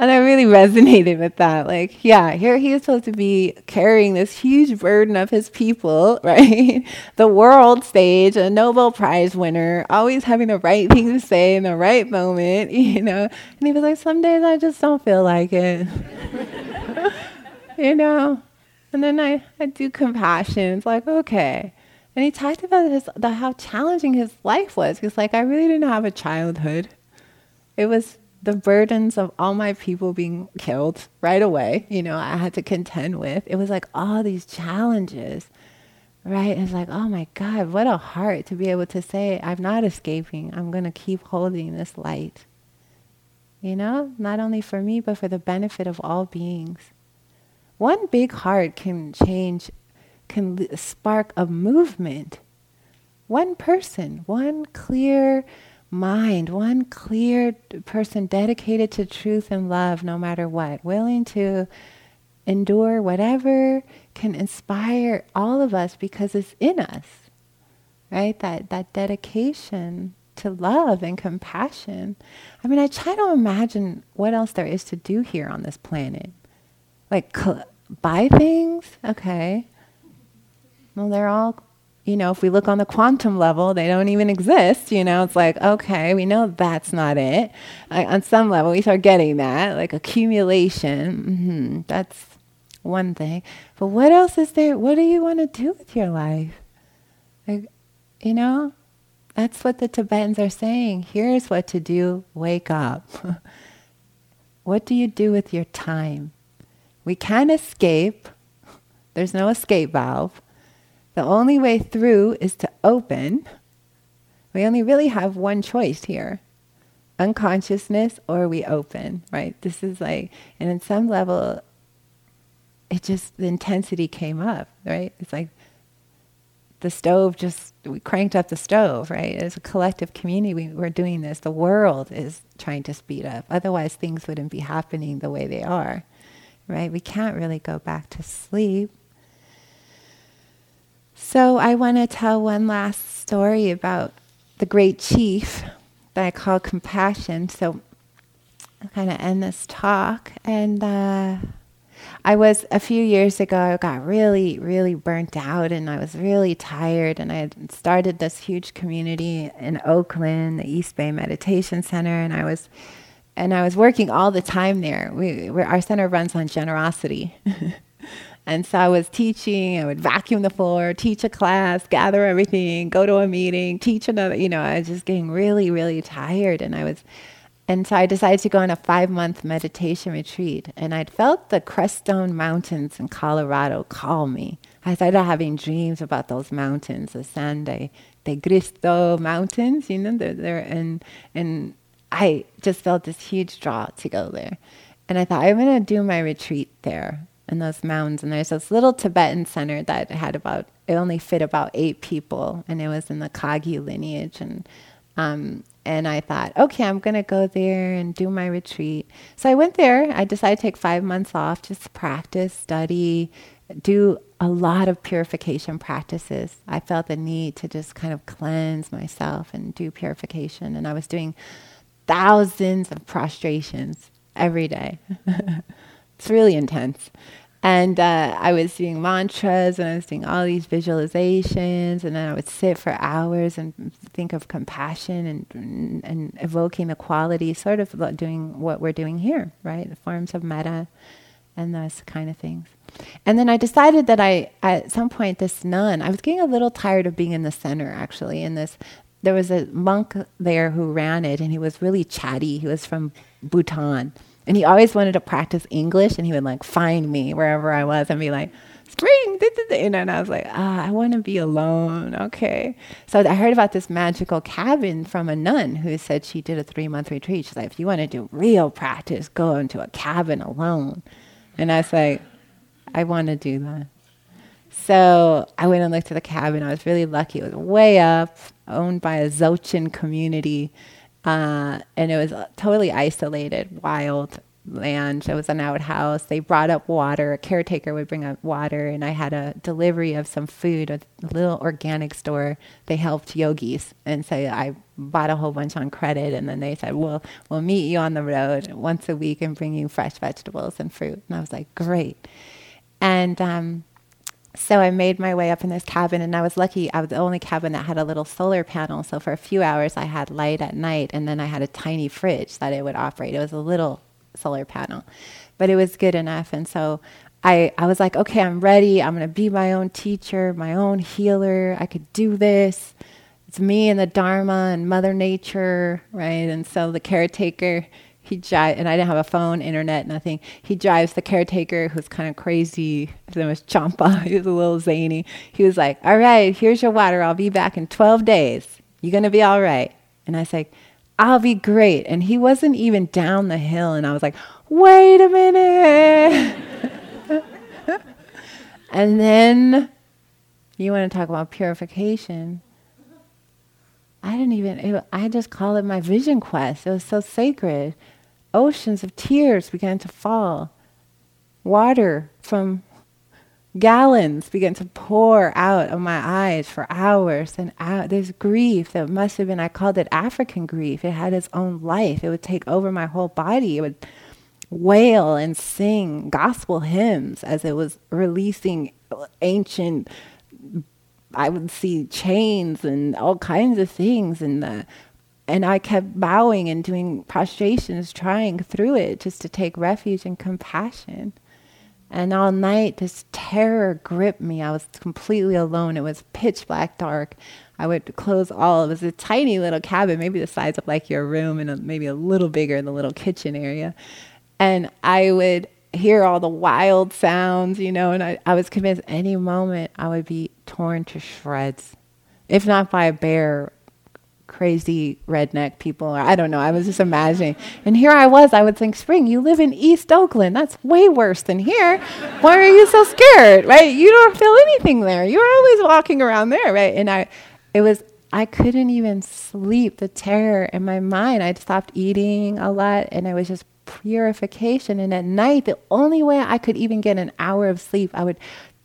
And I really resonated with that. Like, yeah, here he is supposed to be carrying this huge burden of his people, <laughs> right? the world stage, a Nobel Prize winner, always having the right thing to say in the right moment, <laughs> you know. And he was like, Some days I just don't feel like it. <laughs> you know? And then I, I do compassion. It's like, okay. And he talked about his, the, how challenging his life was. He's like, I really didn't have a childhood. It was the burdens of all my people being killed right away, you know, I had to contend with. It was like all these challenges, right? It's like, oh my God, what a heart to be able to say, I'm not escaping. I'm going to keep holding this light. You know, not only for me, but for the benefit of all beings. One big heart can change, can spark a movement. One person, one clear, mind, one clear person dedicated to truth and love no matter what, willing to endure whatever can inspire all of us because it's in us. Right? That that dedication to love and compassion. I mean, I try to imagine what else there is to do here on this planet. Like cl- buy things? Okay. Well, they're all you know, if we look on the quantum level, they don't even exist. You know, it's like, okay, we know that's not it. on some level, we start getting that, like accumulation. Mm-hmm, that's one thing. But what else is there? What do you want to do with your life? Like, you know, that's what the Tibetans are saying. Here's what to do wake up. <laughs> what do you do with your time? We can't escape, there's no escape valve. The only way through is to open. We only really have one choice here unconsciousness or we open, right? This is like, and in some level, it just, the intensity came up, right? It's like the stove just, we cranked up the stove, right? As a collective community, we, we're doing this. The world is trying to speed up. Otherwise, things wouldn't be happening the way they are, right? We can't really go back to sleep. So I want to tell one last story about the great chief that I call compassion. So I'll kind of end this talk. And uh, I was a few years ago, I got really, really burnt out and I was really tired. And I had started this huge community in Oakland, the East Bay Meditation Center. And I was and I was working all the time there. We, our center runs on generosity. <laughs> And so I was teaching, I would vacuum the floor, teach a class, gather everything, go to a meeting, teach another, you know, I was just getting really, really tired. And I was, and so I decided to go on a five month meditation retreat. And I'd felt the Crestone Mountains in Colorado call me. I started having dreams about those mountains, the San de, de Cristo Mountains, you know, they're, they're, and, and I just felt this huge draw to go there. And I thought, I'm going to do my retreat there in those mounds. And there's this little Tibetan center that had about, it only fit about eight people. And it was in the Kagyu lineage. And, um, and I thought, okay, I'm going to go there and do my retreat. So I went there. I decided to take five months off, just practice, study, do a lot of purification practices. I felt the need to just kind of cleanse myself and do purification. And I was doing thousands of prostrations every day. <laughs> it's really intense. And uh, I was doing mantras and I was doing all these visualizations. And then I would sit for hours and think of compassion and, and evoking the quality, sort of doing what we're doing here, right? The forms of metta and those kind of things. And then I decided that I, at some point, this nun, I was getting a little tired of being in the center actually, in this there was a monk there who ran it and he was really chatty. He was from Bhutan. And he always wanted to practice English and he would like find me wherever I was and be like, spring, and I was like, ah, I want to be alone. Okay. So I heard about this magical cabin from a nun who said she did a three month retreat. She's like, if you want to do real practice, go into a cabin alone. And I was like, I want to do that. So I went and looked at the cabin. I was really lucky. It was way up, owned by a Dzogchen community. Uh, and it was totally isolated, wild land. It was an outhouse. They brought up water. A caretaker would bring up water, and I had a delivery of some food. A little organic store. They helped yogis, and so I bought a whole bunch on credit. And then they said, "Well, we'll meet you on the road once a week and bring you fresh vegetables and fruit." And I was like, "Great." And um, so I made my way up in this cabin, and I was lucky. I was the only cabin that had a little solar panel. So for a few hours, I had light at night, and then I had a tiny fridge that it would operate. It was a little solar panel, but it was good enough. And so I, I was like, okay, I'm ready. I'm going to be my own teacher, my own healer. I could do this. It's me and the Dharma and Mother Nature, right? And so the caretaker he drives, and I didn't have a phone, internet, nothing. He drives the caretaker, who's kind of crazy. His name was Champa. <laughs> he was a little zany. He was like, "All right, here's your water. I'll be back in 12 days. You're gonna be all right?" And I said, "I'll be great." And he wasn't even down the hill, and I was like, "Wait a minute." <laughs> and then you want to talk about purification. I didn't even, it, I just call it my vision quest. It was so sacred oceans of tears began to fall. Water from gallons began to pour out of my eyes for hours and out. There's grief that must have been, I called it African grief. It had its own life. It would take over my whole body. It would wail and sing gospel hymns as it was releasing ancient I would see chains and all kinds of things and the and I kept bowing and doing prostrations, trying through it just to take refuge in compassion. And all night, this terror gripped me. I was completely alone. It was pitch black dark. I would close all. It was a tiny little cabin, maybe the size of like your room, and maybe a little bigger in the little kitchen area. And I would hear all the wild sounds, you know, and I, I was convinced any moment I would be torn to shreds, if not by a bear crazy redneck people or I don't know. I was just imagining. And here I was, I would think, Spring, you live in East Oakland. That's way worse than here. Why are you so scared? Right? You don't feel anything there. You're always walking around there, right? And I it was I couldn't even sleep. The terror in my mind. I'd stopped eating a lot and I was just purification. And at night, the only way I could even get an hour of sleep, I would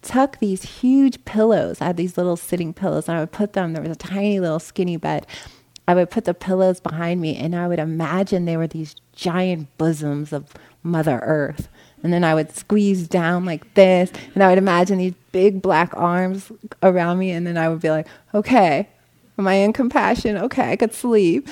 tuck these huge pillows. I had these little sitting pillows, and I would put them. There was a tiny little skinny bed. I would put the pillows behind me, and I would imagine they were these giant bosoms of Mother Earth. And then I would squeeze down like this, and I would imagine these big black arms around me, and then I would be like, okay, am I in compassion? Okay, I could sleep.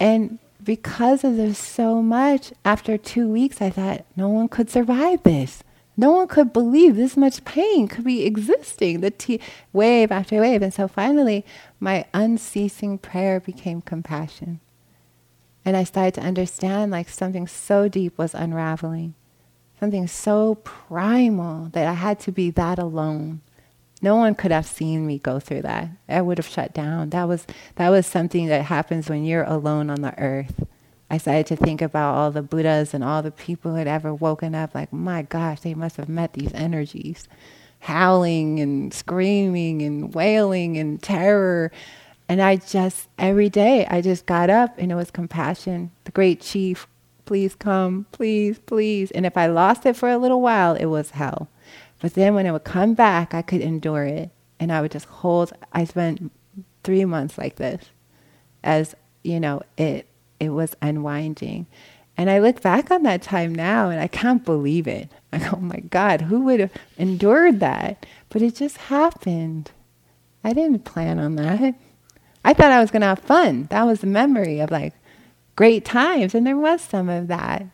And because of this so much, after two weeks, I thought no one could survive this. No one could believe this much pain could be existing, the t- wave after wave. And so finally, my unceasing prayer became compassion. And I started to understand like something so deep was unraveling, something so primal that I had to be that alone. No one could have seen me go through that. I would have shut down. That was that was something that happens when you're alone on the earth. I started to think about all the Buddhas and all the people who had ever woken up like, my gosh, they must have met these energies, howling and screaming and wailing and terror and I just, every day, I just got up and it was compassion. The great chief, please come, please, please. And if I lost it for a little while, it was hell. But then when it would come back, I could endure it. And I would just hold, I spent three months like this as, you know, it, it was unwinding. And I look back on that time now and I can't believe it. <laughs> Oh my God, who would have endured that? But it just happened. I didn't plan on that. I thought I was going to have fun. That was the memory of like great times. And there was some of that.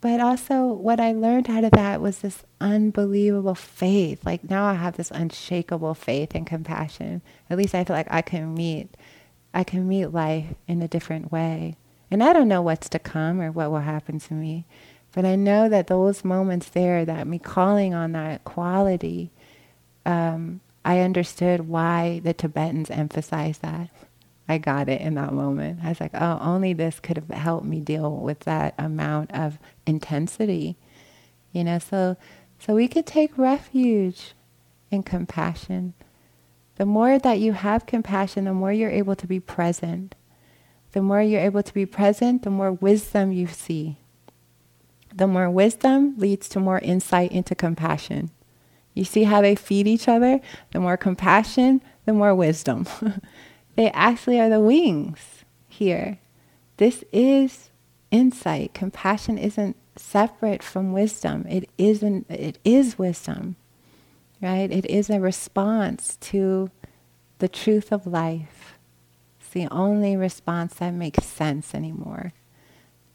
But also, what I learned out of that was this unbelievable faith. Like now I have this unshakable faith and compassion. At least I feel like I can meet, I can meet life in a different way. And I don't know what's to come or what will happen to me. But I know that those moments there, that me calling on that quality, um, I understood why the Tibetans emphasize that. I got it in that moment. I was like, oh, only this could have helped me deal with that amount of intensity. You know, so so we could take refuge in compassion. The more that you have compassion, the more you're able to be present. The more you're able to be present, the more wisdom you see. The more wisdom leads to more insight into compassion. You see how they feed each other? The more compassion, the more wisdom. <laughs> they actually are the wings here. This is insight. Compassion isn't separate from wisdom. It isn't it is wisdom. Right? It is a response to the truth of life. It's the only response that makes sense anymore.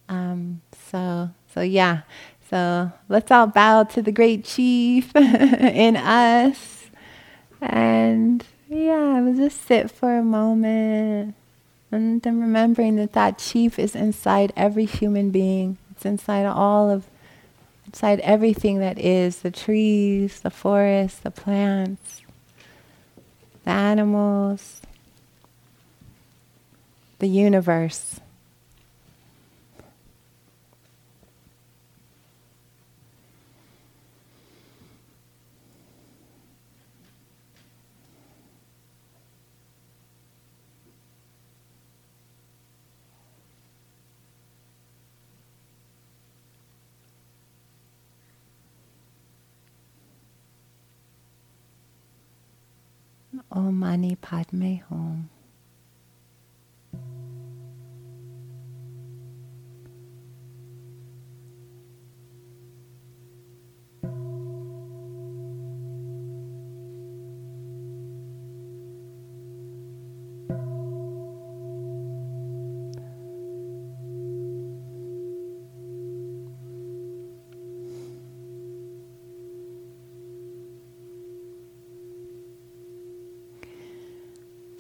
Um, so so yeah, so let's all bow to the great chief <laughs> in us. And yeah, we'll just sit for a moment. And then remembering that that chief is inside every human being. It's inside all of, inside everything that is the trees, the forests, the plants, the animals, the universe. Om Mani Padme Hum.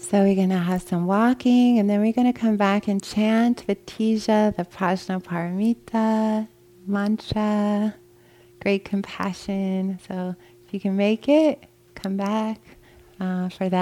So we're going to have some walking and then we're going to come back and chant Vitija, the Prajnaparamita mantra, great compassion. So if you can make it, come back uh, for that.